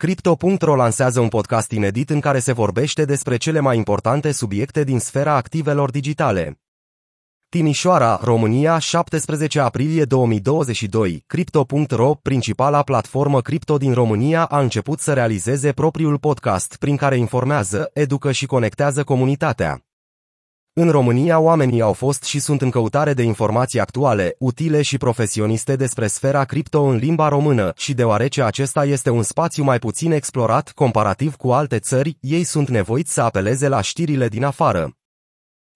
Crypto.ro lansează un podcast inedit în care se vorbește despre cele mai importante subiecte din sfera activelor digitale. Timișoara, România, 17 aprilie 2022. Crypto.ro, principala platformă cripto din România, a început să realizeze propriul podcast prin care informează, educă și conectează comunitatea. În România, oamenii au fost și sunt în căutare de informații actuale, utile și profesioniste despre sfera cripto în limba română și deoarece acesta este un spațiu mai puțin explorat comparativ cu alte țări, ei sunt nevoiți să apeleze la știrile din afară.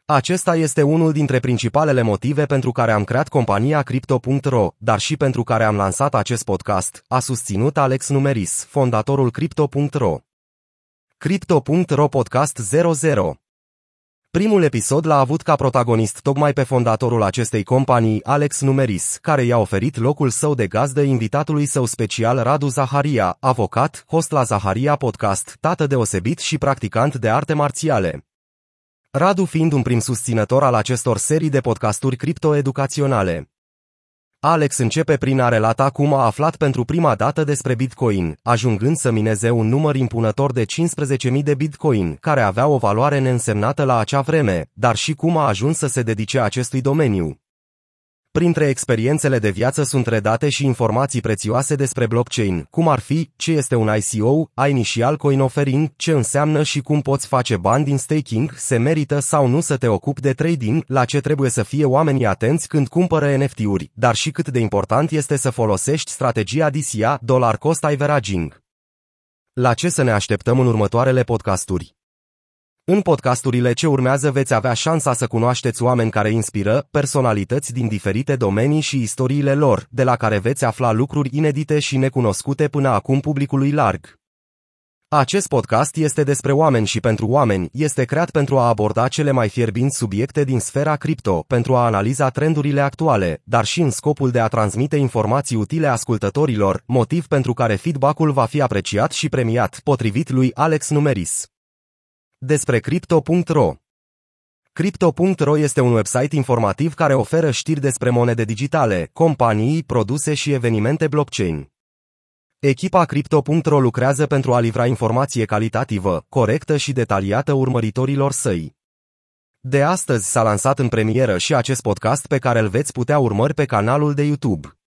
Acesta este unul dintre principalele motive pentru care am creat compania Crypto.ro, dar și pentru care am lansat acest podcast, a susținut Alex Numeris, fondatorul Crypto.ro. Crypto.ro Podcast 00 Primul episod l-a avut ca protagonist tocmai pe fondatorul acestei companii, Alex Numeris, care i-a oferit locul său de gazdă invitatului său special Radu Zaharia, avocat, host la Zaharia Podcast, tată deosebit și practicant de arte marțiale. Radu fiind un prim susținător al acestor serii de podcasturi criptoeducaționale. Alex începe prin a relata cum a aflat pentru prima dată despre Bitcoin, ajungând să mineze un număr impunător de 15.000 de Bitcoin, care avea o valoare neînsemnată la acea vreme, dar și cum a ajuns să se dedice acestui domeniu. Printre experiențele de viață sunt redate și informații prețioase despre blockchain, cum ar fi ce este un ICO, Initial Coin Offering, ce înseamnă și cum poți face bani din staking, se merită sau nu să te ocupi de trading, la ce trebuie să fie oamenii atenți când cumpără NFT-uri, dar și cât de important este să folosești strategia DCA, Dollar Cost Averaging. La ce să ne așteptăm în următoarele podcasturi? În podcasturile ce urmează veți avea șansa să cunoașteți oameni care inspiră, personalități din diferite domenii și istoriile lor, de la care veți afla lucruri inedite și necunoscute până acum publicului larg. Acest podcast este despre oameni și pentru oameni, este creat pentru a aborda cele mai fierbinți subiecte din sfera cripto, pentru a analiza trendurile actuale, dar și în scopul de a transmite informații utile ascultătorilor, motiv pentru care feedback-ul va fi apreciat și premiat, potrivit lui Alex Numeris. Despre Crypto.ro Crypto.ro este un website informativ care oferă știri despre monede digitale, companii, produse și evenimente blockchain. Echipa Crypto.ro lucrează pentru a livra informație calitativă, corectă și detaliată urmăritorilor săi. De astăzi s-a lansat în premieră și acest podcast pe care îl veți putea urmări pe canalul de YouTube.